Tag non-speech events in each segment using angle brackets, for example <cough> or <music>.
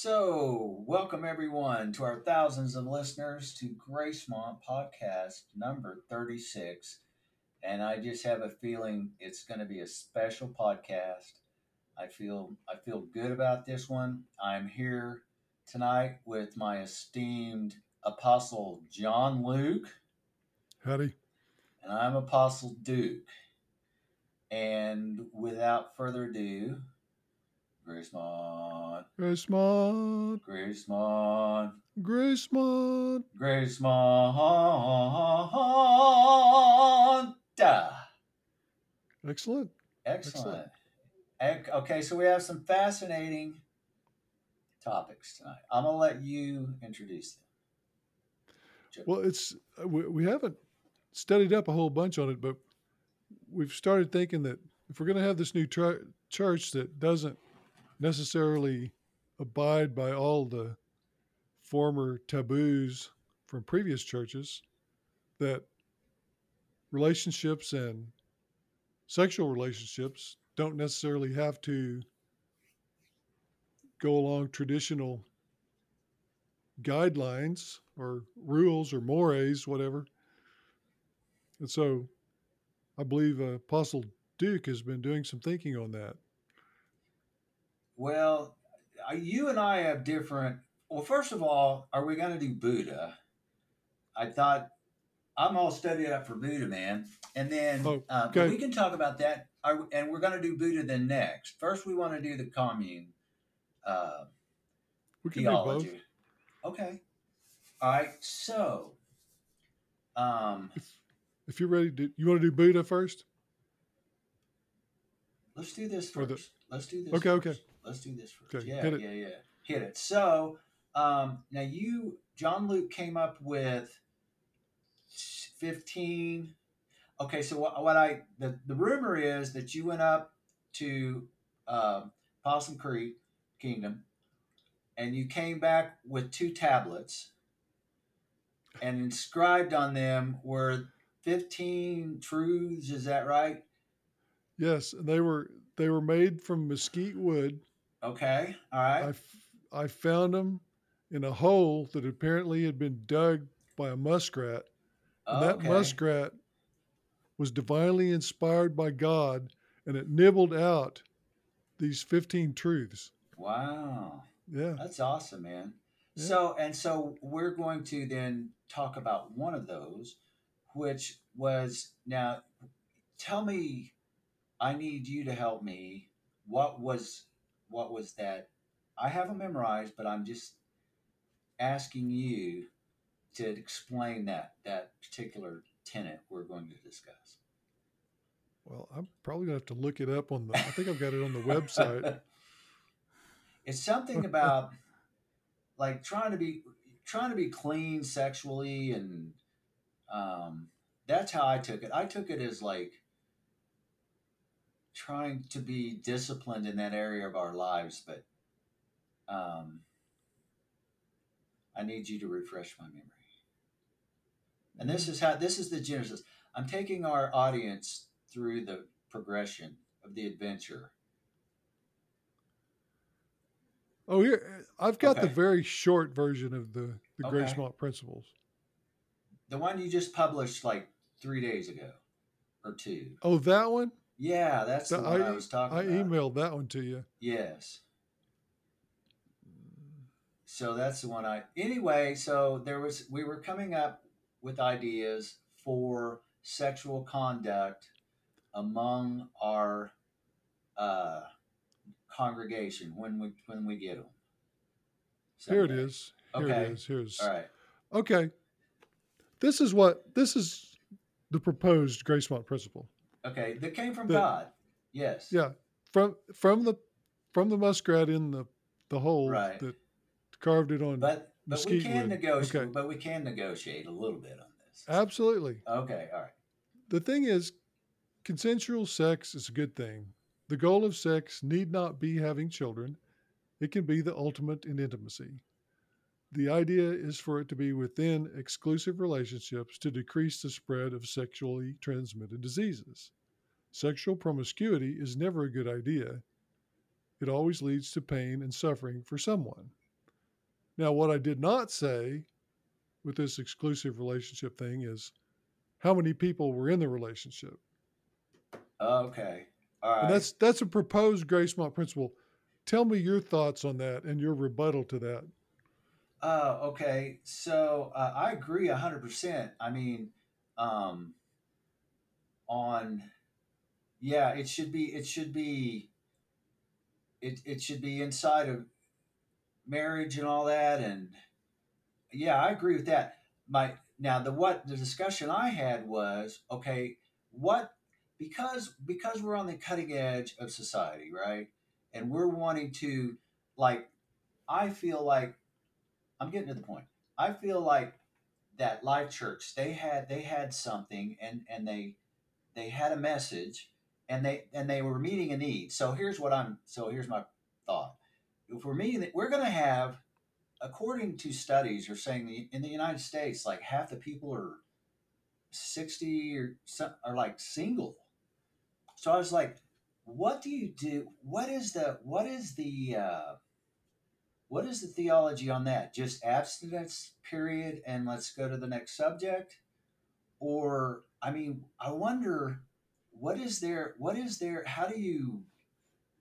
So, welcome everyone to our thousands of listeners to Gracemont podcast number 36. And I just have a feeling it's going to be a special podcast. I feel I feel good about this one. I'm here tonight with my esteemed apostle John Luke. Howdy. And I'm Apostle Duke. And without further ado, Gracemont, Gracemont, Gracemont, Gracemont. Gracemont. Excellent. Excellent. Ec- Okay, so we have some fascinating topics tonight. I'm going to let you introduce them. Well, it's uh, we, we haven't studied up a whole bunch on it, but we've started thinking that if we're going to have this new tr- church that doesn't necessarily abide by all the former taboos from previous churches, that relationships and sexual relationships don't necessarily have to go along traditional guidelines or rules or mores, whatever. And so I believe Apostle Duke has been doing some thinking on that. Well, uh, you and I have different. Well, first of all, are we going to do Buddha? I thought I'm all studied up for Buddha, man. And then Oh, uh, we can talk about that. Are, and we're going to do Buddha then next. First, we want to do the commune uh, We can do both. Okay. All right. So, um, If you're ready, to, you want to do Buddha first? let's do this Or the- first. Let's do this. Okay, okay. Let's do this first. Okay, yeah, hit it. yeah, yeah. Hit it. So, um, now you, John Luke, came up with fifteen. Okay, so what, what I the, the rumor is that you went up to um, Possum Creek Kingdom, and you came back with two tablets, and inscribed on them were fifteen truths. Is that right? Yes, and they were they were made from mesquite wood. Okay. All right. I, f- I found them in a hole that apparently had been dug by a muskrat. And that muskrat was divinely inspired by God and it nibbled out these 15 truths. Wow. Yeah. That's awesome, man. Yeah. So, and so we're going to then talk about one of those, which was now tell me, I need you to help me. What was, what was that? I have them memorized, but I'm just asking you to explain that, that particular tenet we're going to discuss. Well, I'm probably going to have to look it up on the, I think I've got it on the website. <laughs> it's something about like trying to be trying to be clean sexually and um that's how I took it. I took it as like trying to be disciplined in that area of our lives, but um I need you to refresh my memory. And this is how this is the genesis. I'm taking our audience through the progression of the adventure. Oh, here, I've got the very short version of the, the Okay. Gracemont Principles. The one you just published like three days ago or two. Oh, that one? Yeah, that's the That- one I, was talking about. I about. emailed that one to you. Yes. So that's the one I. Anyway, so there was we were coming up with ideas for sexual conduct among our uh, congregation when we when we get them. Here it is. Here Okay. it is. Here's All right. okay. This is what this is the proposed Gracemont principle. Okay. That came from The- God. Yes. Yeah, from from the from the muskrat in the the hole Right. that carved it on. But but we can wood. negotiate. Okay. But we can negotiate a little bit on this. Absolutely. Okay. All right. The thing is, consensual sex is a good thing. The goal of sex need not be having children. It can be the ultimate in intimacy. The idea is for it to be within exclusive relationships to decrease the spread of sexually transmitted diseases. Sexual promiscuity is never a good idea. It always leads to pain and suffering for someone. Now, what I did not say with this exclusive relationship thing is how many people were in the relationship. Okay. All right. And that's that's a proposed Gracemont principle. Tell me your thoughts on that and your rebuttal to that. Uh, okay. So uh, I agree 100%. I mean, um, on, yeah, it should be, it should be, it, it should be inside of marriage and all that. And yeah, I agree with that. My, now the, what the discussion I had was, okay, what, because, because we're on the cutting edge of society, right? And we're wanting to, like, I feel like I'm getting to the point. I feel like that Life Church they had they had something and and they they had a message and they and they were meeting a need. So here's what I'm so here's my thought. If we're meeting we're going to have according to studies are saying in the United States like half the people are 60 or are like single. So I was like what do you do what is the what is the uh what is the theology on that? Just abstinence, period, and let's go to the next subject? Or, I mean, I wonder what is there, what is there, how do you,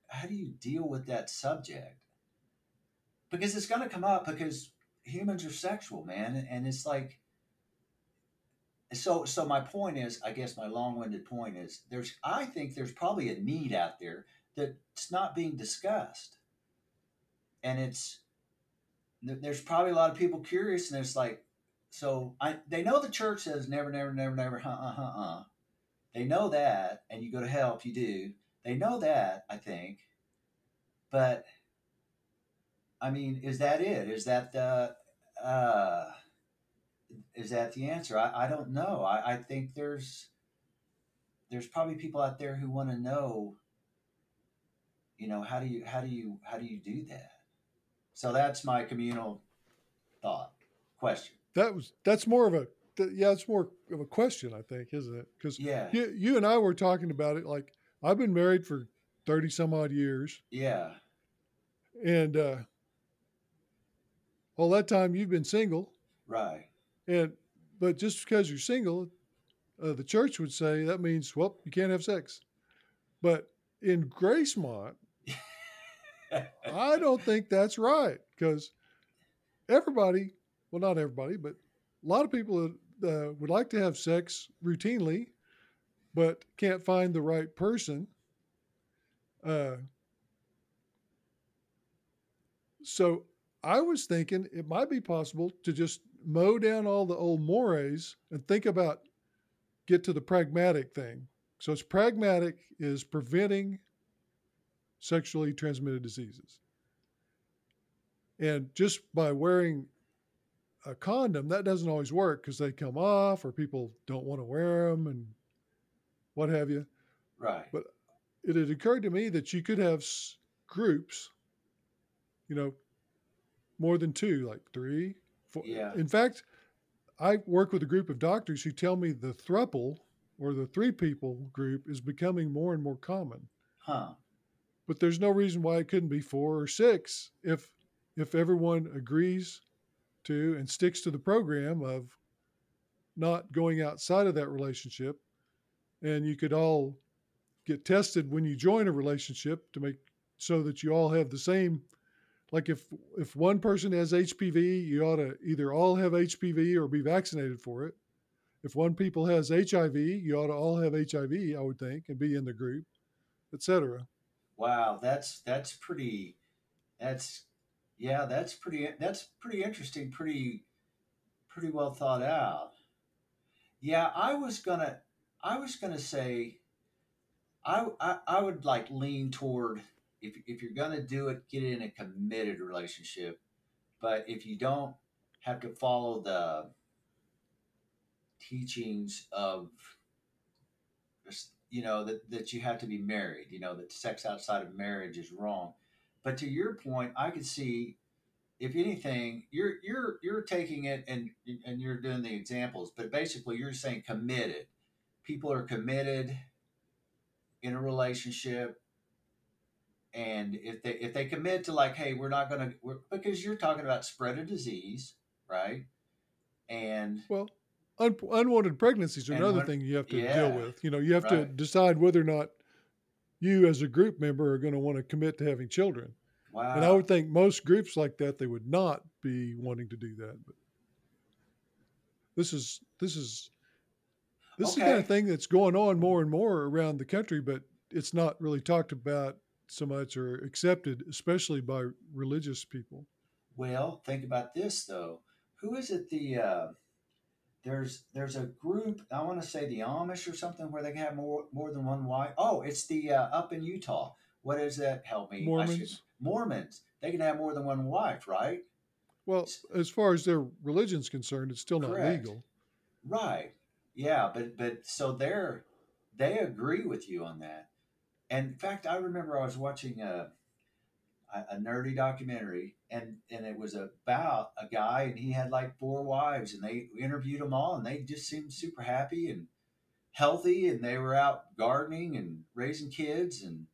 how do you deal with that subject? Because it's going to come up because humans are sexual, man. And it's like, so, so my point is, I guess my long-winded point is there's, I think there's probably a need out there that's not being discussed and it's there's probably a lot of people curious, and it's like, so I they know the church says never, never, never, never, uh, uh, uh. They know that, and you go to hell if you do. They know that, I think, but I mean, is that it? Is that the uh, is that the answer? I, I don't know. I, I think there's there's probably people out there who want to know you know how do you how do you how do you do that so that's my communal thought question. That was that's more of a yeah, it's more of a question, I think, isn't it? Because yeah, you, you and I were talking about it. Like I've been married for thirty some odd years. Yeah, and uh, all that time you've been single, right? And but just because you're single, uh, the church would say that means well you can't have sex. But in Gracemont, <laughs> I don't think that's right because everybody, well, not everybody, but a lot of people uh, would like to have sex routinely, but can't find the right person. Uh, so I was thinking it might be possible to just mow down all the old mores and think about get to the pragmatic thing. So it's pragmatic is preventing sexually transmitted diseases. And just by wearing a condom, that doesn't always work because they come off or people don't want to wear them and what have you. Right. But it had occurred to me that you could have groups, you know, more than two, like three, four. Yeah. In fact, I work with a group of doctors who tell me the thruple or the three people group is becoming more and more common. Huh but there's no reason why it couldn't be four or six if if everyone agrees to and sticks to the program of not going outside of that relationship and you could all get tested when you join a relationship to make so that you all have the same like if if one person has HPV you ought to either all have HPV or be vaccinated for it if one people has HIV you ought to all have HIV I would think and be in the group etc Wow, that's that's pretty. That's yeah, that's pretty. That's pretty interesting. Pretty, pretty well thought out. Yeah, I was gonna. I was gonna say. I, I, I would like lean toward if, if you're gonna do it, get in a committed relationship. But if you don't have to follow the teachings of you know that, that you have to be married you know that sex outside of marriage is wrong but to your point i could see if anything you're you're you're taking it and and you're doing the examples but basically you're saying committed people are committed in a relationship and if they if they commit to like, hey, we're not going to because you're talking about spread of disease, right? And well, un- unwanted pregnancies are another thing you have to yeah, deal with. You know, you have right. to decide whether or not you as a group member are going to want to commit to having children. Wow. And I would think most groups like that they would not be wanting to do that. But this is this is this okay. is the kind of thing that's going on more and more around the country, but it's not really talked about so much or accepted, especially by religious people. Well, think about this though. Who is it? The uh, there's there's a group. I want to say the Amish or something where they can have more more than one wife. Oh, it's the uh, up in Utah. What is that? Help me. Mormons. Mormons. They can have more than one wife, right? Well, as far as their religion's concerned, it's still Correct. not legal. Right. Yeah, but but so they're they agree with you on that. And in fact, I remember I was watching a a, nerdy documentary, and and it was about a guy, and he had like four wives, and they interviewed them all, and they just seemed super happy and healthy, and they were out gardening and raising kids, and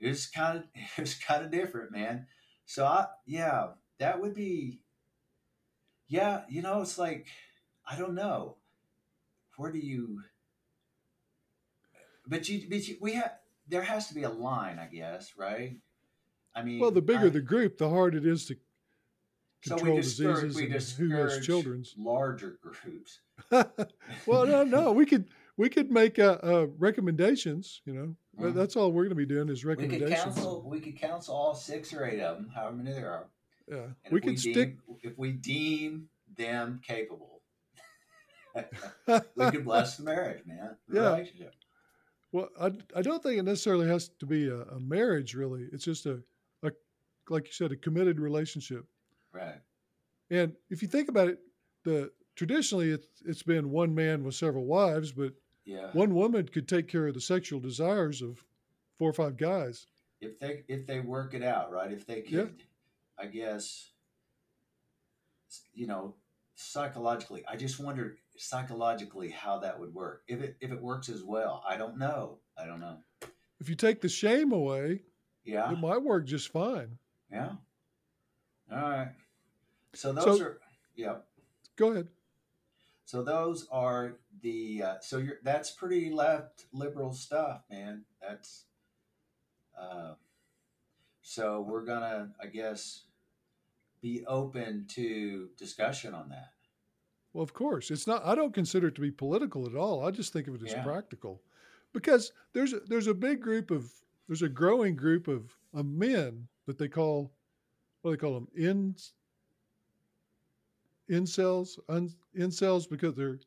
it was kind of <laughs> it was kind of different, man. So I yeah, that would be yeah, you know, it's like I don't know where do you but you but you, we have there has to be a line i guess right i mean well the bigger I, the group the harder it is to control so diseases we and who has children's larger groups <laughs> well no no we could we could make uh, uh, recommendations you know mm-hmm. that's all we're going to be doing is recommendations we could counsel we could counsel all six or eight of them however many there are yeah and we could stick if we deem them capable we <laughs> could bless the marriage, man. The yeah. Relationship. Well, I, I don't think it necessarily has to be a, a, marriage, really. It's just a, like you said, a committed relationship. Right. And if you think about it, the traditionally it's, it's been one man with several wives, but yeah. one woman could take care of the sexual desires of four or five guys. If they if they work it out, right? If they could, yeah. I guess, you know, psychologically, I just wondered psychologically how that would work. If it if it works as well, I don't know. I don't know. If you take the shame away, yeah, it might work just fine. Yeah. All right. So those so, are yeah. Go ahead. So those are the uh, so you're that's pretty left liberal stuff, man. That's uh, so we're gonna I guess be open to discussion on that. Well, of course, it's not. I don't consider it to be political at all. I just think of it as yeah. practical, because there's a, there's a big group of there's a growing group of, of men that they call what do they call them in incels un, incels because they're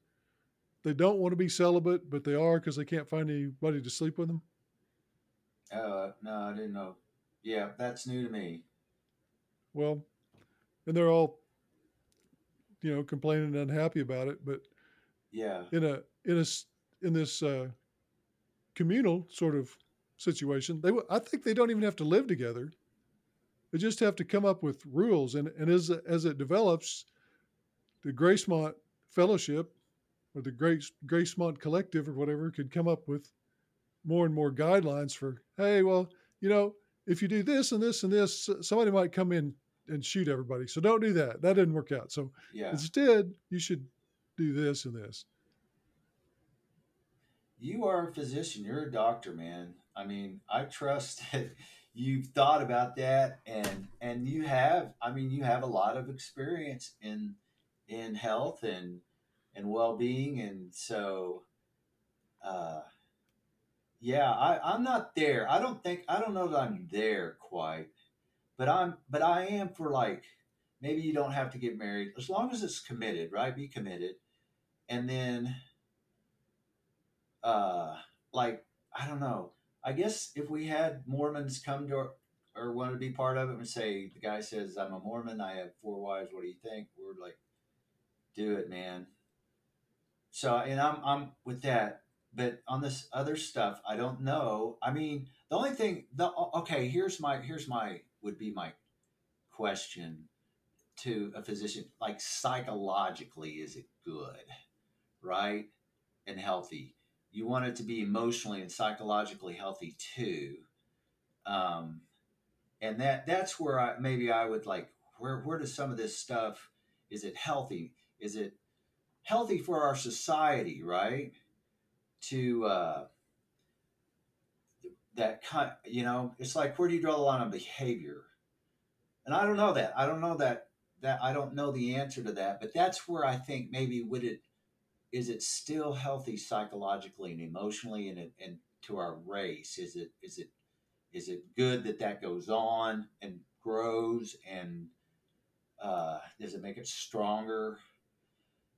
they don't want to be celibate, but they are because they can't find anybody to sleep with them. Uh, no, I didn't know. Yeah, that's new to me. Well, and they're all you know, complaining and unhappy about it. But yeah, in a in a in this uh, communal sort of situation, they I think they don't even have to live together. They just have to come up with rules, and and as as it develops, the Gracemont Fellowship or the Grace Gracemont Collective or whatever could come up with more and more guidelines for hey, well, you know, if you do this and this and this, somebody might come in and shoot everybody. So don't do that. That didn't work out. So yeah. instead, you should do this and this. You are a physician. You're a doctor, man. I mean, I trust <laughs> that you've thought about that and and you have I mean, you have a lot of experience in in health and and well-being and so uh yeah, I, I'm not there. I don't think I don't know that I'm there quite but I'm but I am for like maybe you don't have to get married as long as it's committed, right? Be committed. And then uh like I don't know. I guess if we had Mormons come to our, or want to be part of it and say the guy says I'm a Mormon, I have four wives, what do you think? We're like do it, man. So and I'm I'm with that. But on this other stuff, I don't know. I mean, the only thing the okay, here's my here's my would be my question to a physician like psychologically is it good right and healthy you want it to be emotionally and psychologically healthy too Um, and that that's where I maybe I would like where where does some of this stuff is it healthy? Is it healthy for our society, right? To uh, that kind, you know, it's like where do you draw the line on behavior? And I don't know that. I don't know that that I don't know the answer to that, but that's where I think maybe would it is it still healthy psychologically and emotionally and and to our race? Is it is it is it good that that goes on and grows and uh, does it make it stronger?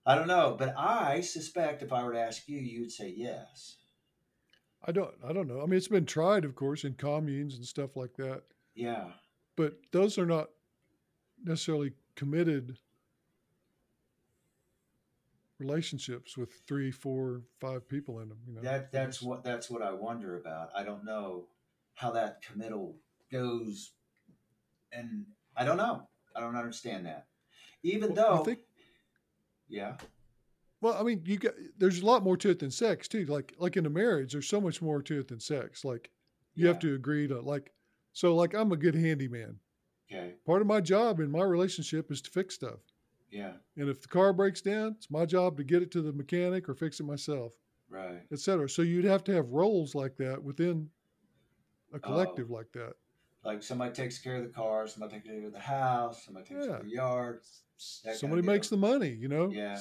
I don't know, but I suspect if I were to ask you, you'd say yes. I don't. I don't know. I mean, it's been tried, of course, in communes and stuff like that. Yeah. But those are not necessarily committed relationships with three, four, five people in them. You know, that that's what that's what I wonder about. I don't know how that committal goes, and I don't know. I don't understand that. Even well, though, think, yeah. Well, I mean, you got there's a lot more to it than sex too. Like like in a marriage, there's so much more to it than sex. Like you yeah. have to agree to like so like I'm a good handyman. Okay. Part of my job in my relationship is to fix stuff. Yeah. And if the car breaks down, it's my job to get it to the mechanic or fix it myself. Right. Etc. So you'd have to have roles like that within a oh. collective oh. like that. Like somebody takes care of the car, somebody takes care of the house, somebody takes yeah. care of the yard. Somebody makes the money, you know? Yeah.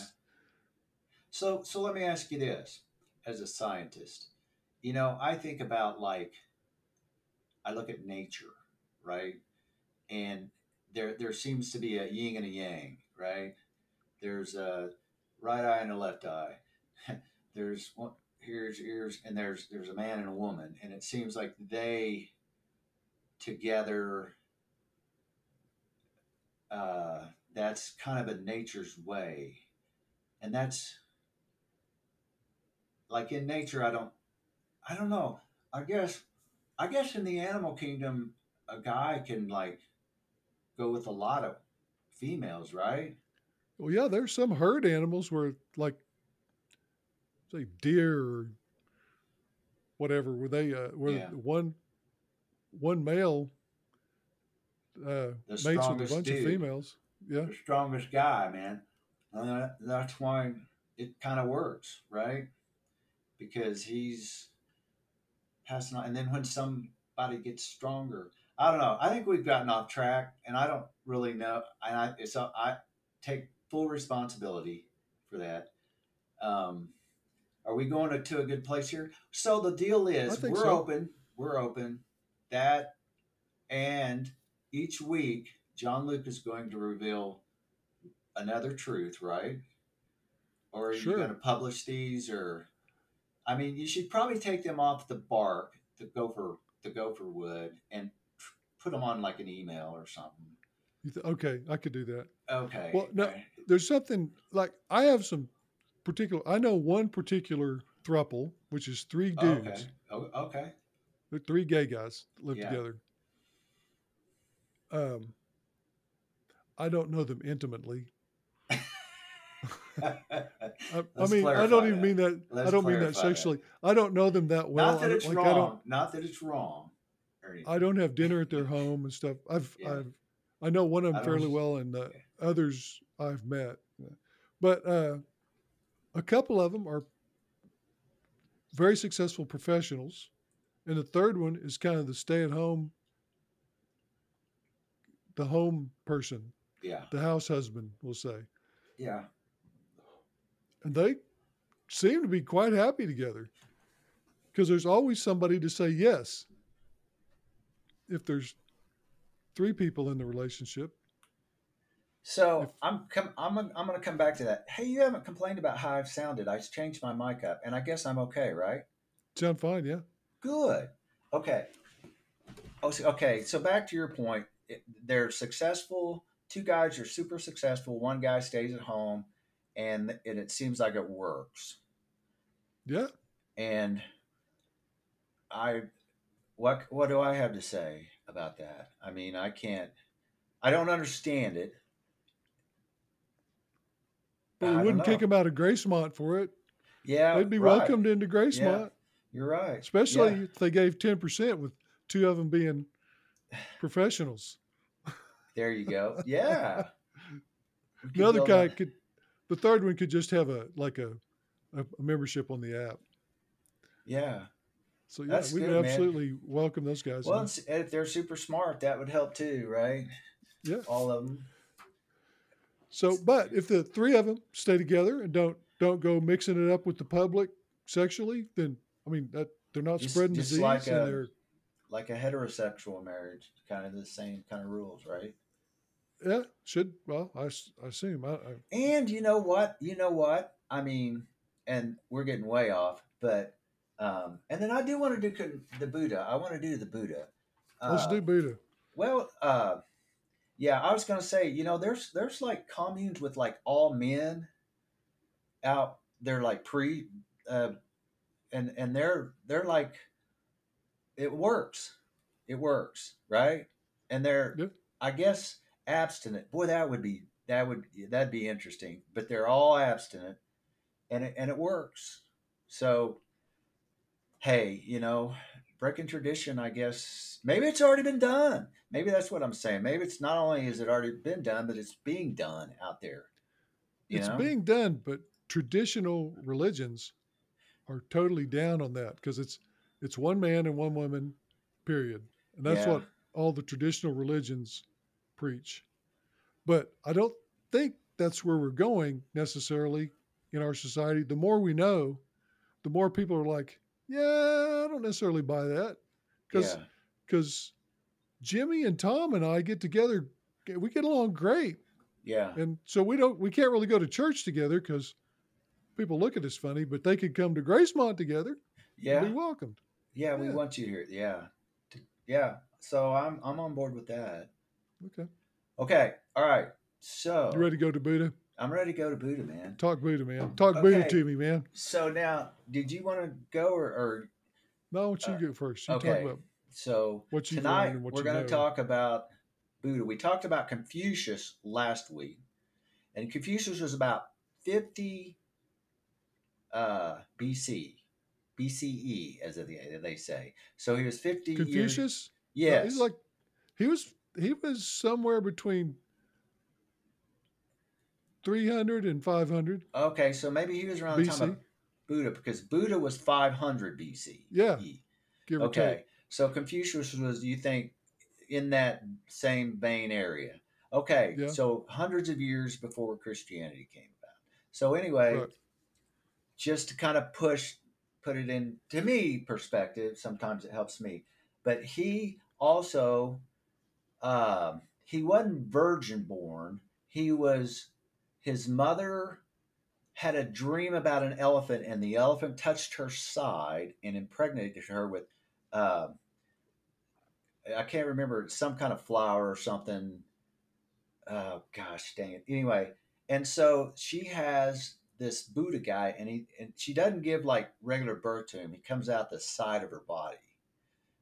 So so let me ask you this as a scientist. You know, I think about like I look at nature, right? And there there seems to be a yin and a yang, right? There's a right eye and a left eye. <laughs> there's one here's ears and there's there's a man and a woman and it seems like they together uh, that's kind of a nature's way and that's like in nature i don't i don't know i guess i guess in the animal kingdom a guy can like go with a lot of females right? Well yeah there's some herd animals where like say deer or whatever where they uh where yeah. one one male uh mates with a bunch dude, of females. Yeah. The strongest guy man. Uh, that's why it kind of works right? Because he's passing on and then when somebody gets stronger i don't know i think we've gotten off track and i don't really know and i it's i take full responsibility for that um are we going to, to a good place here? So the deal is we're so. open. We're open. That and each week John Luke is going to reveal another truth, right? Or are sure. you going to publish these or I mean, you should probably take them off the bark, the gopher, the gopher wood, and put them on like an email or something. Th- okay, I could do that. Okay. Well, no, there's something like I have some particular. I know one particular thruple, which is three dudes. Okay. Oh, okay. They're three gay guys live yeah. together. Um, I don't know them intimately. I, <laughs> I, mean, I don't even that. mean that. Let's I don't mean that sexually. That. I don't know them that well. Not that it's like, wrong. Not that it's wrong. I don't have dinner at their home and stuff. I've, <laughs> yeah. I've, I know one of them fairly well, and uh, okay. others I've met. But uh, a couple of them are very successful professionals, and the third one is kind of the stay-at-home, the home person, yeah, the house husband, we'll say, yeah, and they seem to be quite happy together because there's always somebody to say yes if there's three people in the relationship so if, I'm com- I'm a, I'm going to come back to that. Hey, you haven't complained about how I've sounded. I changed my mic up, and I guess I'm okay, right? Sound fine, yeah. Good. Okay. Oh, okay. So back to your point, they're successful. Two guys are super successful. One guy stays at home, and and it seems like it works. Yeah. And I, what what do I have to say about that? I mean, I can't. I don't understand it. Well, we wouldn't kick them out of Gracemont for it. Yeah, they'd be right. welcomed into Gracemont. Yeah, you're right. Especially yeah. if they gave ten percent with two of them being professionals. There you go. Yeah. the other guy could, the third one could just have a like a, a membership on the app. Yeah. So yeah, That's we good, would absolutely man. welcome those guys. Well, if they're super smart, that would help too, right? Yeah. All of them. So, but if the three of them stay together and don't don't go mixing it up with the public sexually, then I mean that they're not just, spreading just disease like and a, they're like a heterosexual marriage, kind of the same kind of rules, right? Yeah, should well, I, I assume. I, I, and you know what? You know what? I mean, and we're getting way off, but um, and then I do want to do the Buddha. I want to do the Buddha. Uh, Let's do Buddha. Well, uh, yeah, I was gonna say, you know, there's there's like communes with like all men out. They're like pre, uh, and and they're they're like, it works, it works, right? And they're, yeah. I guess, abstinent. Boy, that would be that would that'd be interesting. But they're all abstinent, and it, and it works. So, hey, you know, breaking tradition. I guess maybe it's already been done. Maybe that's what I'm saying. Maybe it's not only is it already been done, but it's being done out there. it's know? being done, but traditional religions are totally down on that because it's it's one man and one woman, period, and that's yeah. what all the traditional religions preach. But I don't think that's where we're going necessarily in our society. The more we know, the more people are like, yeah, I don't necessarily buy that. Because because yeah. Jimmy and Tom and I get together, we get along great. Yeah. And so we don't we can't really go to church together because people look at us funny, but they could come to Gracemont together. Yeah. be welcomed. Yeah, yeah, we want you here. Yeah. Yeah. So I'm I'm on board with that. Okay. Okay. All right. So you ready to go to Buddha? I'm ready to go to Buddha, man. Talk Buddha, man. Talk okay. Buddha to me, man. So now, did you want to go or? or no, I want you uh, go first. You okay. so what you tonight what we're going to talk about Buddha. We talked about Confucius last week, and Confucius was about 50 uh, BC, BCE, as they say. So he was 50 Confucius. Years, yes, no, he's like he was he was somewhere between 300 and 500. Okay, so maybe he was around BC. the time of Buddha because Buddha was 500 BC. Yeah. Give okay, so Confucius was, you think, in that same vein area. Okay, yeah. so hundreds of years before Christianity came about. So anyway, right. just to kind of push, put it in to me perspective. Sometimes it helps me, but he also um, he wasn't virgin born. He was, his mother had a dream about an elephant, and the elephant touched her side and impregnated her with, uh, I can't remember, some kind of flower or something. Oh, gosh, dang it. Anyway, and so she has this Buddha guy, and he and she doesn't give like regular birth to him. He comes out the side of her body.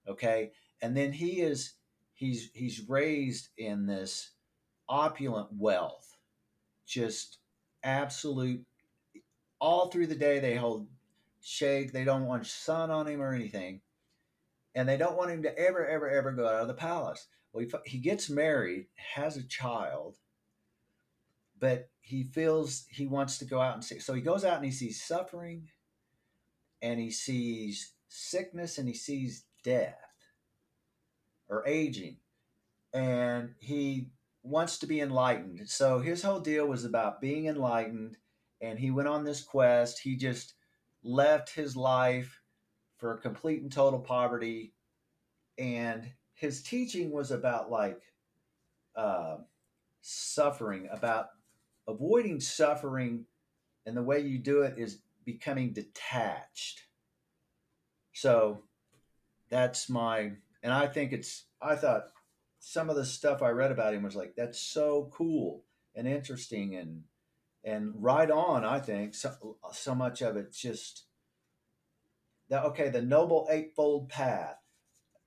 Okay. And then he is he's he's raised in this opulent wealth, just absolute. All through the day, they hold shade. They don't want sun on him or anything, and they don't want him to ever, ever, ever go out of the palace. Well, he, he gets married, has a child, but he feels he wants to go out and see. So he goes out and he sees suffering, and he sees sickness, and he sees death or aging, and he wants to be enlightened. So his whole deal was about being enlightened, and he went on this quest. He just left his life for complete and total poverty, and his teaching was about like uh, suffering, about avoiding suffering, and the way you do it is becoming detached. So that's my and I think it's I thought some of the stuff I read about him was like that's so cool and interesting and and right on. I think so so much of it's just that okay. The noble eightfold path: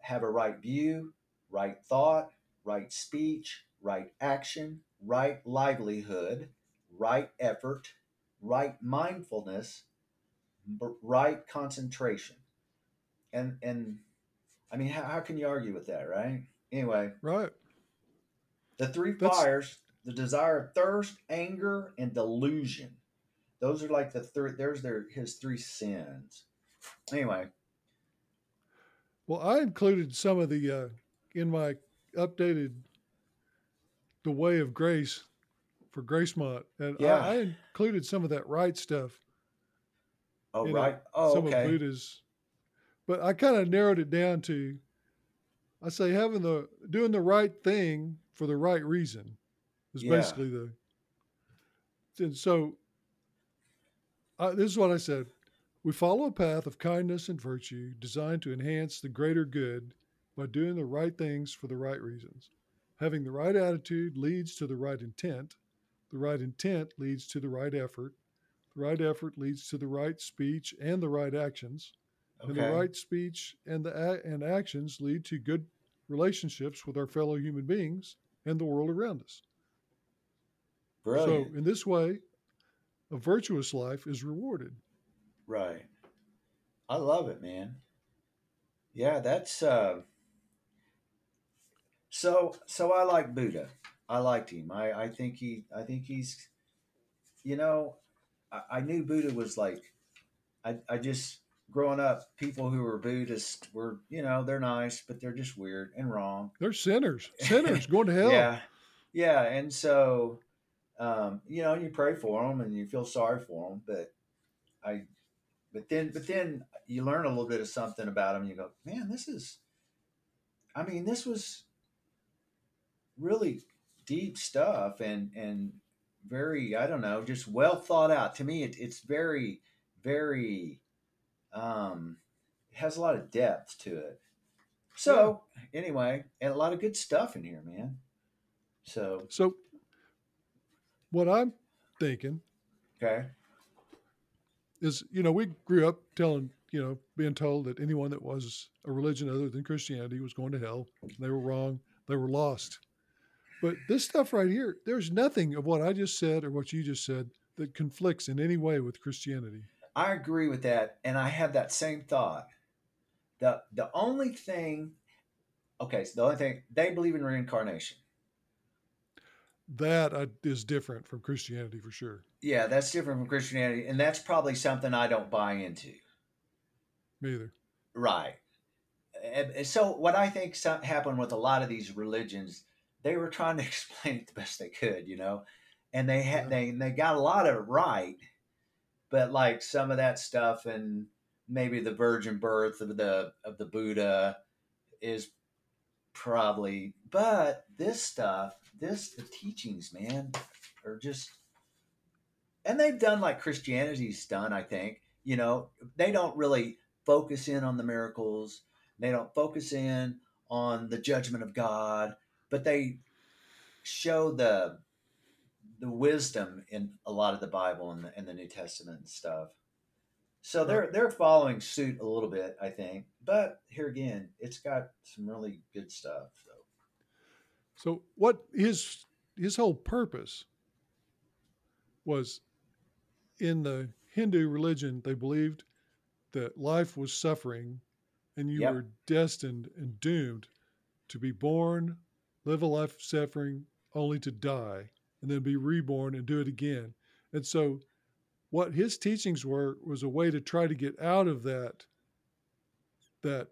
have a right view, right thought, right speech, right action, right livelihood, right effort, right mindfulness, right concentration, and and I mean, how, how can you argue with that, right? Anyway, right. The three That's... fires: the desire of thirst, anger, and delusion. Those are like the third. There's their his three sins. Anyway. Well, I included some of the uh, in my updated the way of grace for Gracemont, and yeah. I, I included some of that right stuff. Oh right. oh some okay. of Buddha's, but I kind of narrowed it down to. I say having the doing the right thing for the right reason is yeah. basically the. And so, uh, this is what I said. We follow a path of kindness and virtue designed to enhance the greater good by doing the right things for the right reasons. Having the right attitude leads to the right intent. The right intent leads to the right effort. The right effort leads to the right speech and the right actions. Okay. And the right speech and the and actions lead to good relationships with our fellow human beings and the world around us. Brilliant. So, in this way, a virtuous life is rewarded. Right. I love it, man. Yeah, that's uh so so I like Buddha. I liked him. I I think he I think he's you know, I, I knew Buddha was like I I just growing up, people who were Buddhist were, you know, they're nice, but they're just weird and wrong. They're sinners, <laughs> sinners going to hell. Yeah, yeah. And so, um, you know, you pray for them and you feel sorry for them, but I, but then, but then you learn a little bit of something about them. You go, man, this is, I mean, this was really deep stuff and and very, I don't know, just well thought out. To me, it, it's very, very um, it has a lot of depth to it. So yeah. anyway, and a lot of good stuff in here, man. So so what I'm thinking, okay, is you know we grew up telling you know being told that anyone that was a religion other than Christianity was going to hell. They were wrong. They were lost. But this stuff right here, there's nothing of what I just said or what you just said that conflicts in any way with Christianity. I agree with that, and I have that same thought. the The only thing, okay, so the only thing they believe in reincarnation. That uh, different from Christianity for sure. Yeah, that's different from Christianity, and that's probably something I don't buy into. Me either. Right. So what I think happened with a lot of these religions, they were trying to <laughs> explain it the best they could, you know, and they had yeah. they they got a lot of it right but like some of that stuff and maybe the virgin birth of the of the Buddha is probably but this stuff this the teachings man are just and they've done like Christianity's done I think you know they don't really focus in on the miracles. They don't focus in on the judgment of God but they show the the wisdom in a lot of the Bible and the, and the New Testament and stuff. So they're they're following suit a little bit, I think. But here again, it's got some really good stuff. So, so what his his whole purpose was in the Hindu religion, they believed that life was suffering and you yep. were destined and doomed to be born, live a life of suffering, only to die and then be reborn and do it again. And so, what his teachings were was a way to try to get out of that that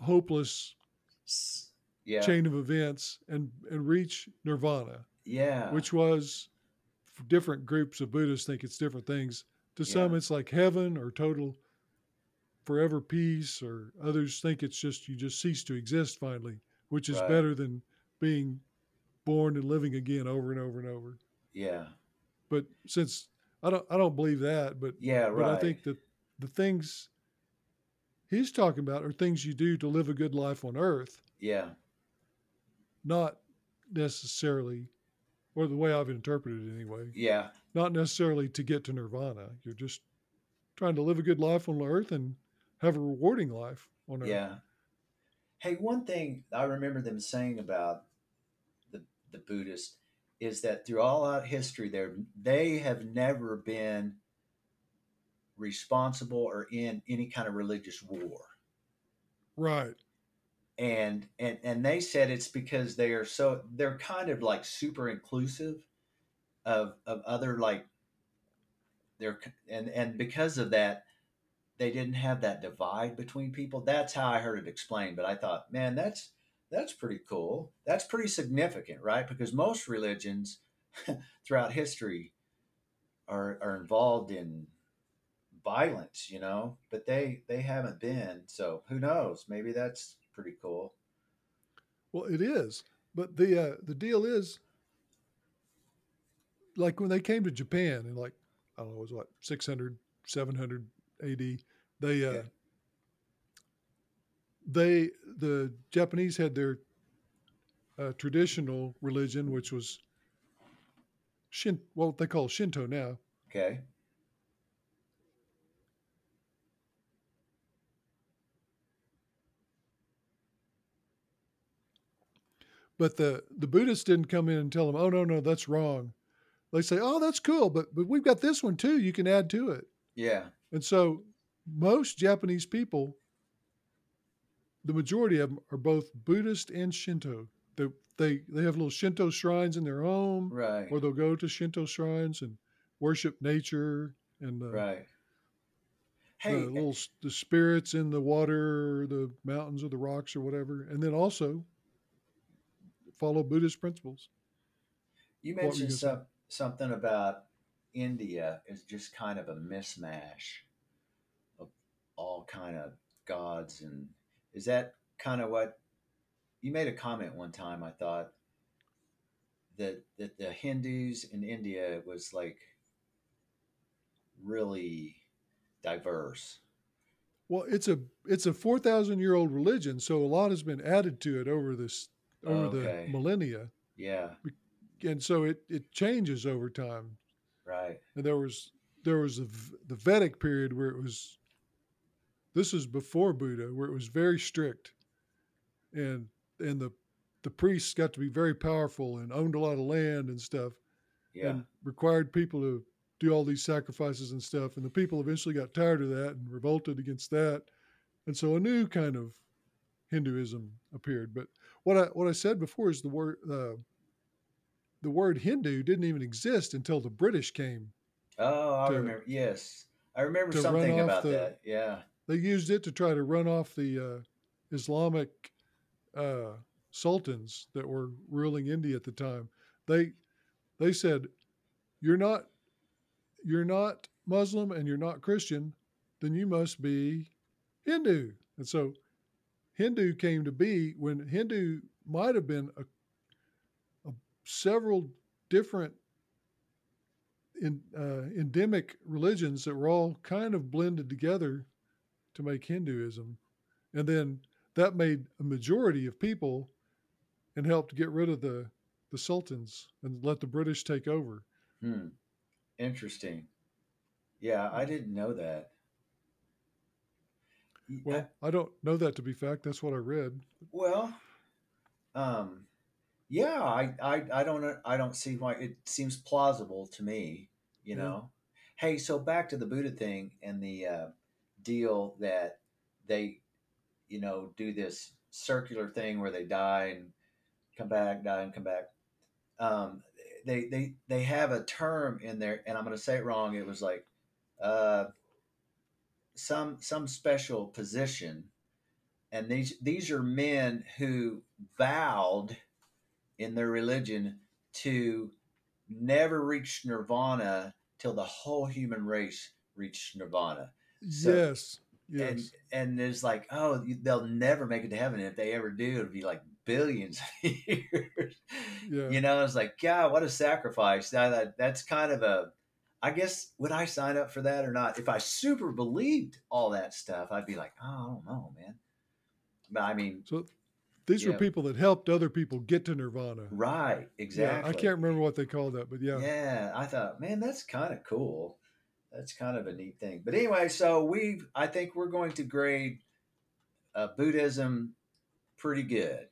hopeless yeah. chain of events and and reach nirvana. Yeah, which was different groups of Buddhists think it's different things. To yeah. some, it's like heaven or total forever peace, or others think it's just you just cease to exist finally, which is right. better than being born and living again over and over and over. Yeah. But since I don't I don't believe that, but yeah, right. But I think that the things he's talking about are things you do to live a good life on earth. Yeah. Not necessarily or the way I've interpreted it anyway. Yeah. Not necessarily to get to nirvana. You're just trying to live a good life on earth and have a rewarding life on earth. Yeah. Hey, one thing I remember them saying about the Buddhists is that through all out history, there they have never been responsible or in any kind of religious war. Right. And and and they said it's because they are so they're kind of like super inclusive of of other like they're and and because of that they didn't have that divide between people. That's how I heard it explained. But I thought, man, that's that's pretty cool. That's pretty significant, right? Because most religions <laughs> throughout history are are involved in violence, you know, but they they haven't been. So who knows? Maybe that's pretty cool. Well, it is, but the uh, the deal is, like when they came to Japan in like I don't know, it was what 600, 700 AD. They uh, yeah. They the Japanese had their uh, traditional religion, which was Shin, what they call Shinto now. Okay. But the, the Buddhists didn't come in and tell them, oh, no, no, that's wrong. They say, oh, that's cool, but, but we've got this one too. You can add to it. Yeah. And so most Japanese people, the majority of them are both Buddhist and Shinto. They, they, they have little Shinto shrines in their home, right? Or they'll go to Shinto shrines and worship nature and uh, right. Hey, the little the spirits in the water, the mountains or the rocks or whatever, and then also follow Buddhist principles. You mentioned some, something about India is just kind of a mismatch of all kind of gods, and is that kind of what you made a comment one time? I thought that that the Hindus in India was like really diverse. Well, it's a it's a four thousand year old religion, so a lot has been added to it over this over okay. the millennia. Yeah. And so it, it changes over time. Right. And there was there was a, the Vedic period where it was this is before Buddha where it was very strict and and the the priests got to be very powerful and owned a lot of land and stuff. Yeah. And required people to do all these sacrifices and stuff. And the people eventually got tired of that and revolted against that. And so a new kind of Hinduism appeared. But what I what I said before is the word uh, the word Hindu didn't even exist until the British came. Oh, I to, remember. Yes, I remember something about the, that. Yeah, they used it to try to run off the uh, Islamic uh, sultans that were ruling India at the time. They they said, "You're not you're not Muslim and you're not Christian, then you must be Hindu." And so Hindu came to be when Hindu might have been a, a several different in, uh, endemic religions that were all kind of blended together to make Hinduism. And then that made a majority of people and helped get rid of the, the sultans and let the British take over. Hmm. Interesting. Yeah, I didn't know that. Well, I don't know that to be fact. That's what I read. Well, um, yeah, I, I, I don't, I don't see why it seems plausible to me. You yeah. know, hey, so back to the Buddha thing and the uh, deal that they, you know, do this circular thing where they die and come back, die and come back. Um, they, they, they have a term in there, and I'm going to say it wrong. It was like, uh, some some special position and these these are men who vowed in their religion to never reach nirvana till the whole human race reached nirvana so, yes yes and and it's like oh they'll never make it to heaven And if they ever do it'll be like billions of <laughs> years yeah. you know it's like god what a sacrifice that, that's kind of a I guess would I sign up for that or not? If I super believed all that stuff, I'd be like, oh, I don't know, man. But I mean, so these were know, people that helped other people get to nirvana. Right, exactly. Yeah, I can't remember what they called that, but yeah. Yeah, I thought, man, that's kind of cool. That's kind of a neat thing. But anyway, so we, I think we're going to grade uh, Buddhism pretty good.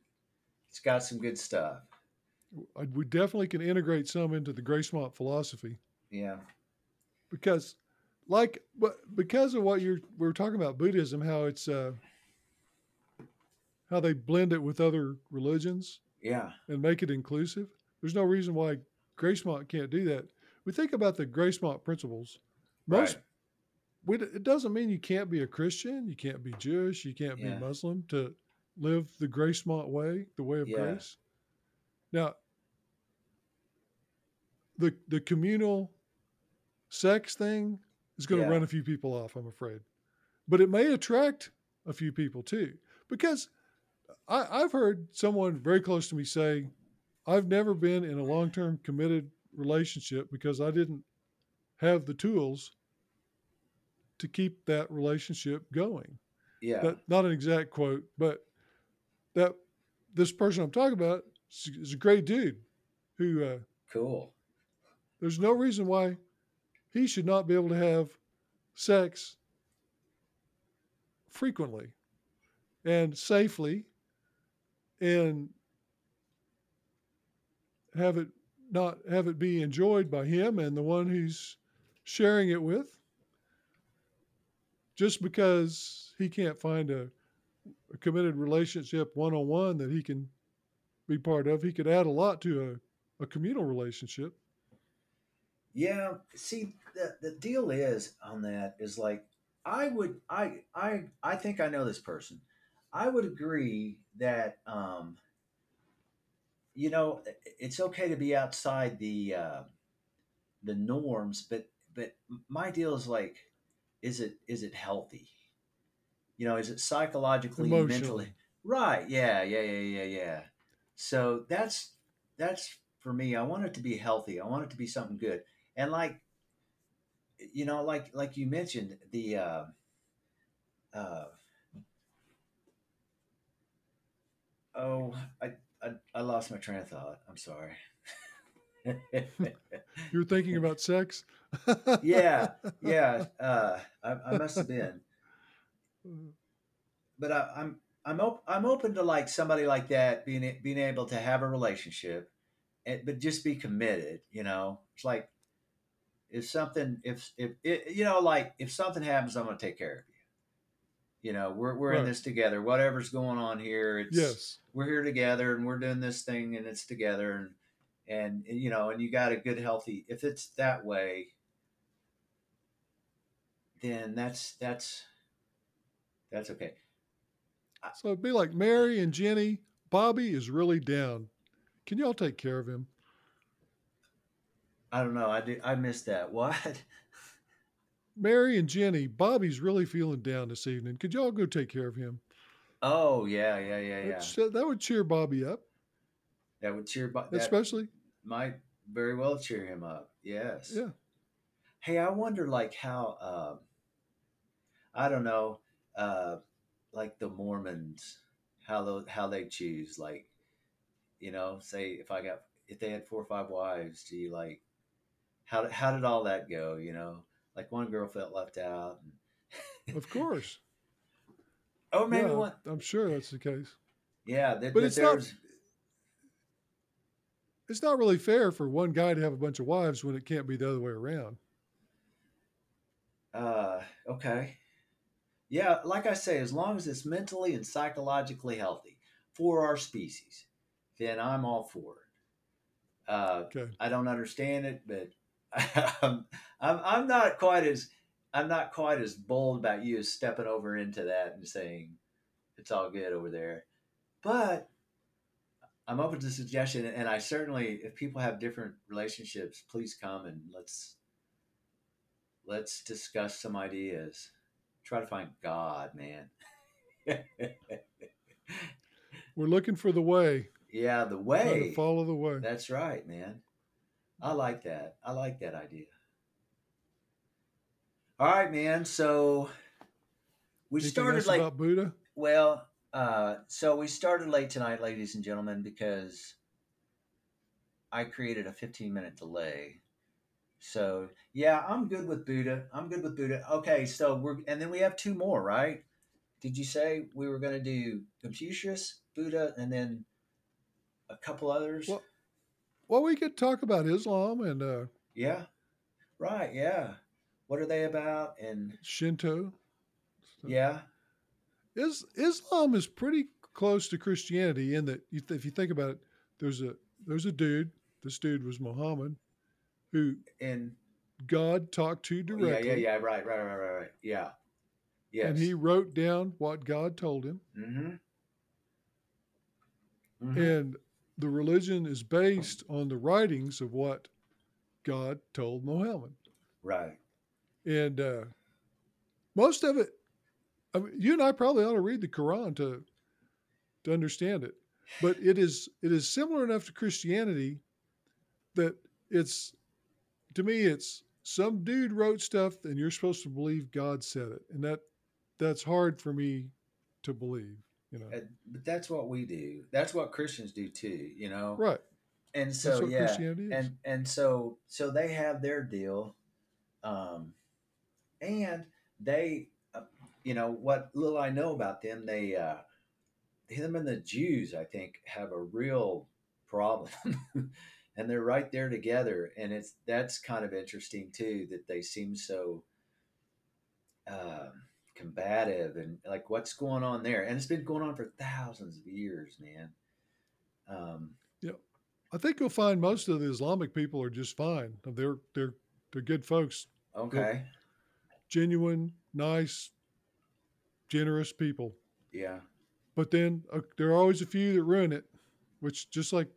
It's got some good stuff. We definitely can integrate some into the Gracemont philosophy. Yeah because like but because of what you're we are talking about buddhism how it's uh how they blend it with other religions Yeah. and make it inclusive. There's no reason why Gracemont can't do that. We think about the Gracemont principles. Most Right. we, it doesn't mean you can't be a Christian, you can't be Jewish, you can't Yeah. be Muslim to live the grace Gracemont way, the way of Yeah. grace. Now, the the communal sex thing is going to Yeah. run a few people off, I'm afraid, but it may attract a few people too, because I, I've heard someone very close to me say, "I've never been in a long term committed relationship because I didn't have the tools." To keep that relationship going Yeah. that not an exact quote, but that this person I'm talking about is, a great dude who uh, cool. there's no reason why he should not be able to have sex frequently and safely and have it not have it be enjoyed by him and the one who's sharing it with just because he can't find a, a committed relationship one-on-one that he can be part of he could add a lot to a, a communal relationship Yeah, see the the deal is on that is like I would I I I think I know this person. I would agree that um you know it's okay to be outside the uh the norms but but my deal is like is it is it healthy? You know, is it psychologically mentally right? Yeah, yeah, yeah, yeah, yeah. So that's that's for me. I want it to be healthy. I want it to be something good and like you know like like you mentioned the uh uh oh i i, I lost my train of thought i'm sorry <laughs> you're thinking about sex? <laughs> Yeah yeah uh I, I must have been. But I, i'm i'm op- i'm open to like somebody like that being being able to have a relationship and, but just be committed you know? It's like if something if if it, you know like if something happens i'm going to take care of you. You know we're, we're in this together. Whatever's going on here it's yes. we're here together and we're doing this thing and it's together and and, you know and you got a good healthy if it's that way then that's that's that's okay. So it'd be like mary and jenny bobby is really down. Can y'all take care of him? I don't know. I did i missed that. <laughs> What? Mary and jenny bobby's really feeling down this evening. Could y'all go take care of him? Oh yeah yeah yeah yeah. That- that would cheer bobby up. That would cheer that especially might very well cheer him up. Yes. Yeah. Hey, I wonder like how um I don't know, uh like the Mormons, how those how they choose, like, you know, say if I got if they had four or five wives, do you like how did how did all that go, you know? Like one girl felt left out and <laughs> of course. Oh maybe yeah, one i'm sure that's the case. Yeah, that, But that it's not- it's not really fair for one guy to have a bunch of wives when it can't be the other way around uh okay. Yeah, like I say, as long as it's mentally and psychologically healthy for our species, then I'm all for it. Uh, okay I don't understand it, but <laughs> I'm, I'm I'm not quite as I'm not quite as bold about you as stepping over into that and saying it's all good over there. But I'm open to suggestion, and I certainly, if people have different relationships, please come and let's let's discuss some ideas. Try to find God, man. <laughs> we're looking for the way yeah, the way. to follow the way That's right, man. I like that. I like that idea. All right, man. So we Anything started about buddha Well, uh, so we started late tonight, ladies and gentlemen, because I created a 15 minute delay. So yeah, I'm good with Buddha. I'm good with Buddha. Okay, so we're and then we have two more, right? Did you say we were going to do Confucius, Buddha, and then a couple others? Well- well we could talk about islam and uh, yeah, right. Yeah, what are they about? And shinto yeah, is islam is pretty close to Christianity in that you th- if you think about it, there's a there's a dude. This dude was Muhammad, who And God talked to directly, yeah, yeah. Yeah. Right, right, right, right, right. Yeah. Yes. and he wrote down what God told him. Mm-hmm. Mhm. And the religion is based on the writings of what God told Muhammad. Right. And uh, most of it, I mean, you and I probably ought to read the Quran to to understand it. But it is it is similar enough to Christianity that it's to me it's some dude wrote stuff and you're supposed to believe God said it, and that that's hard for me to believe. You know, But that's what we do. That's what Christians do too. You know. right? And so yeah, Christianity is. and and so so they have their deal, um, and they, you know, what little I know about them, they, uh, them and the Jews, I think, have a real problem, <laughs> and they're right there together, and it's that's kind of interesting too that they seem so. Um, combative and like what's going on there? And it's been going on for thousands of years man. Um yeah, I think you'll find most of the Islamic people are just fine. They're they're they're good folks, okay. genuine, nice, generous people. yeah But then uh, there are always a few that ruin it, which just like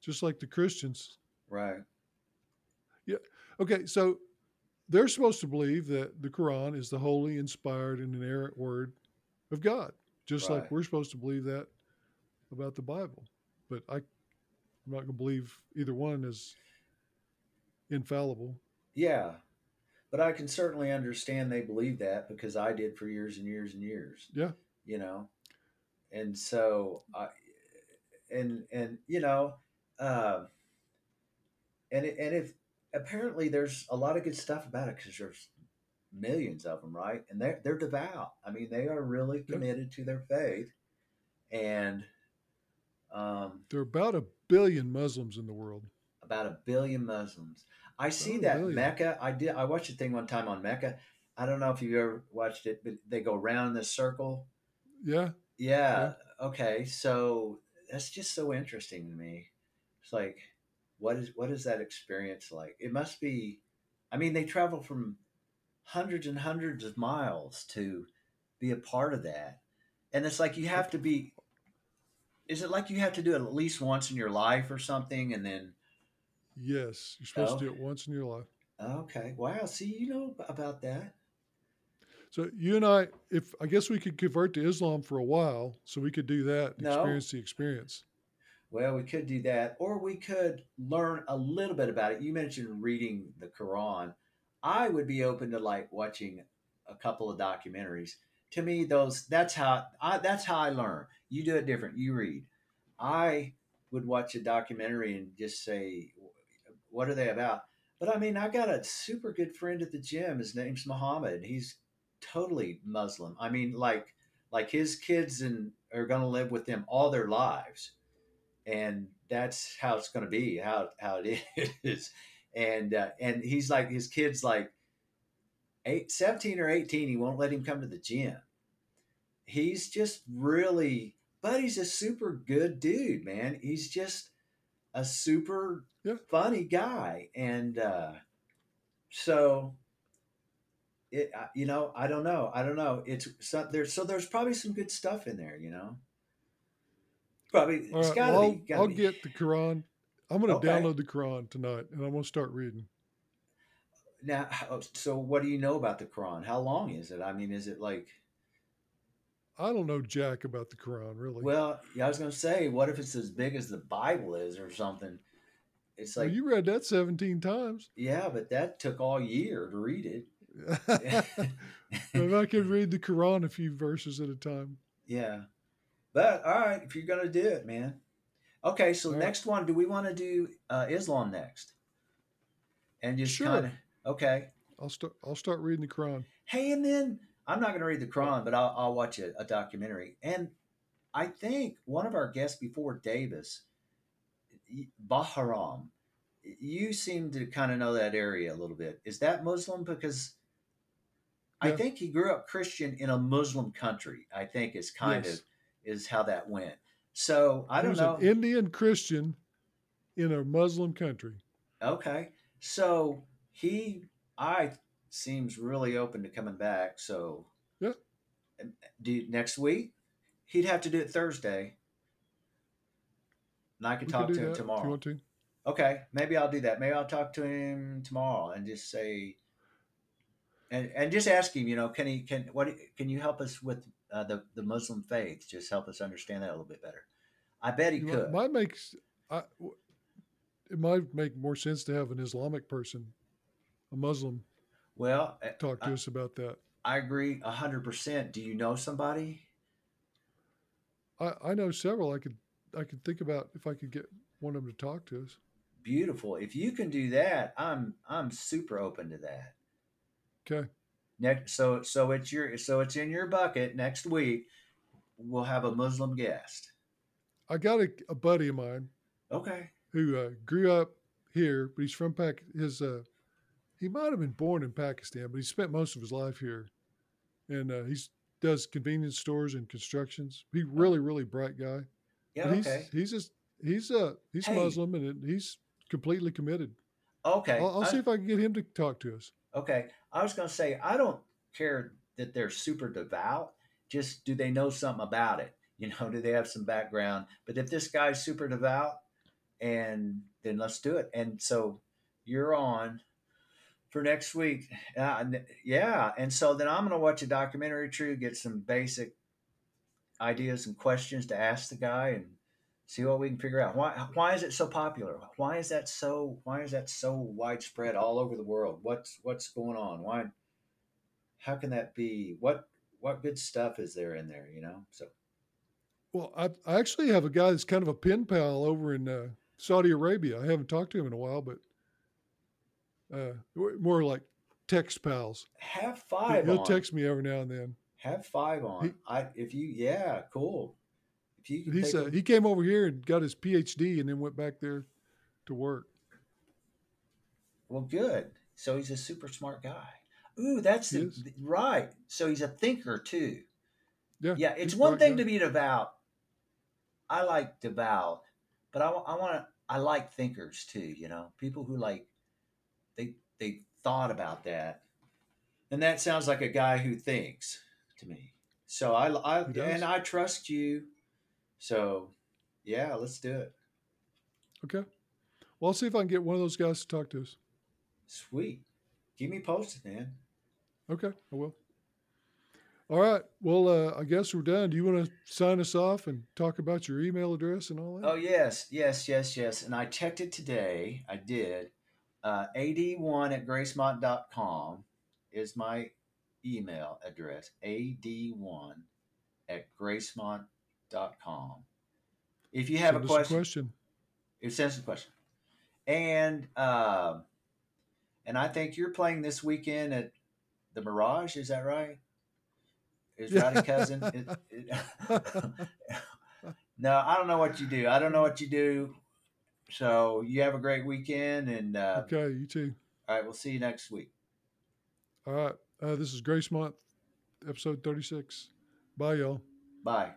just like the Christians. right Yeah. Okay, so they're supposed to believe that the Quran is the holy, inspired, and inerrant word of God, just like we're supposed to believe that about the Bible. But I, I'm not going to believe either one is infallible. Yeah, but I can certainly understand they believe that because I did for years and years and years. Yeah. You know, and so I, and and you know, uh, and it- and if apparently there's a lot of good stuff about it because there's millions of them, right? And they're they're devout. I mean, they are really Yeah. committed to their faith, and um, There are about a billion Muslims in the world. about a billion Muslims. I see Oh, that billion. Mecca. I did. I watched a thing one time on Mecca. I don't know if you've ever watched it, but they go round this circle. Yeah, Yeah. Okay. So that's just so interesting to me. It's like, what is what is that experience like? It must be. I mean, they travel from hundreds and hundreds of miles to be a part of that, and it's like you have to be. Is it like you have to do it at least once in your life or something, and then yes, you're supposed Oh. to do oh. it once in your life. Okay. Wow. See, you know about that. So you and I, if I guess we could convert to Islam for a while, so we could do that, and No. experience the experience. Well, we could do that, or we could learn a little bit about it. You mentioned reading the Quran. I would be open to like watching a couple of documentaries. To me, those that's how I that's how I learn. You do it different. You read. I would watch a documentary and just say, "What are they about?" But I mean, I got a super good friend at the gym. His name's Muhammad. He's totally Muslim. I mean, like like his kids and are going to live with them all their lives and that's how it's going to be how how it <laughs> is and uh, and he's like his kids like eight, 17 or 18 he won't let him come to the gym he's just really but he's a super good dude man he's just a super Yeah. funny guy and uh so it you know i don't know i don't know it's so there's so there's probably some good stuff in there you know probably All it's right, gotta well, I'll, be I'll be. get the Quran. I'm going to Okay. download the Quran tonight, and I'm going to start reading. Now, so what do you know about the Quran? How long is it? I mean, is it like? I don't know jack about the Quran, really. Well, yeah, I was going to say, what if it's as big as the Bible is, or something? It's Well, like, you read that 17 times. yeah, but that took all year to read it. <laughs> if I could read the Quran a few verses at a time. yeah, but all right, if you're going to do it, man. Okay, so All right. next one, do we want to do uh, Islam next? And just Sure. kind of okay. I'll start. I'll start reading the Quran. Hey, and then I'm not going to read the Quran, but I'll, I'll watch a, a documentary. And I think one of our guests before Davis, Baharam, you seem to kind of know that area a little bit. Is that Muslim? Because I think he grew up Christian in a Muslim country. I think is kind Yes. of is how that went. So I don't know. an Indian Christian in a Muslim country. Okay. So he, I seems really open to coming back. So Yeah. do next week. He'd have to do it Thursday, and I could We talk could to him that if you tomorrow. want to. Okay, maybe I'll do that. Maybe I'll talk to him tomorrow and just say, and and just ask him. You know, can he can what can you help us with uh, the the Muslim faith? Just help us understand that a little bit better. I bet he You could. might, might make I, it might make more sense to have an Islamic person, a Muslim, well, talk to I, us about that. I agree a hundred percent. Do you know somebody? I, I know several. I could I could think about if I could get one of them to talk to us. Beautiful. If you can do that, I'm I'm super open to that. Okay. Next, so so it's your so it's in your bucket. Next week, we'll have a Muslim guest. I got a, a buddy of mine Okay. who uh, grew up here, but he's from Pac. His uh, he might have been born in Pakistan, but he spent most of his life here, and uh, he's does convenience stores and constructions. He really really bright guy. Yeah. But he's okay. he's just he's uh he's Hey. Muslim and he's completely committed. Okay. I'll, I'll I- see if I can get him to talk to us. Okay. I was going to say, I don't care that they're super devout. Just do they know something about it? <laughs> You know, do they have some background? But if this guy's super devout, and then let's do it. And so you're on for next week. Uh, yeah. And so then I'm going to watch a documentary, True, get some basic ideas and questions to ask the guy and see what we can figure out. Why, why is it so popular? Why is that so, why is that so widespread all over the world? What's, what's going on? Why, how can that be? What, what good stuff is there in there, you know? So, Well, I, I actually have a guy that's kind of a pen pal over in uh, Saudi Arabia. I haven't talked to him in a while, but uh, more like text pals. have five He'll on. text me every now and then. Have five on. He- I if you yeah, cool. If you can He's take uh, a- he came over here and got his PhD and then went back there to work. well, good. So he's a super smart guy. Ooh, that's He the, right. So he's a thinker too. Yeah, Yeah, it's one thing guy. to be devout. I like devout, but I, I want to. I like thinkers too. You know, people who like they they thought about that, and that sounds like a guy who thinks to me. So I I and I trust you. So yeah, let's do it. Okay. Well, I'll see if I can get one of those guys to talk to us. Sweet. Keep me posted, man. Okay, I will. All right. Well, uh, I guess we're done. Do you want to sign us off and talk about your email address and all that? Oh yes, yes, yes, yes. And I checked it today. I did. Uh, ad1 at gracemont.com is my email address. ad1 at gracemont.com. If you have Send a question, question. it sends a question. And um, and I think you're playing this weekend at the Mirage. Is that right? Is that a Cousin? It, it, <laughs> <laughs> no, I don't know what you do. I don't know what you do. So you have a great weekend, and uh, Okay, you too. all right, we'll see you next week. All right. Uh, this is Gracemont, episode 36. Bye, y'all. Bye.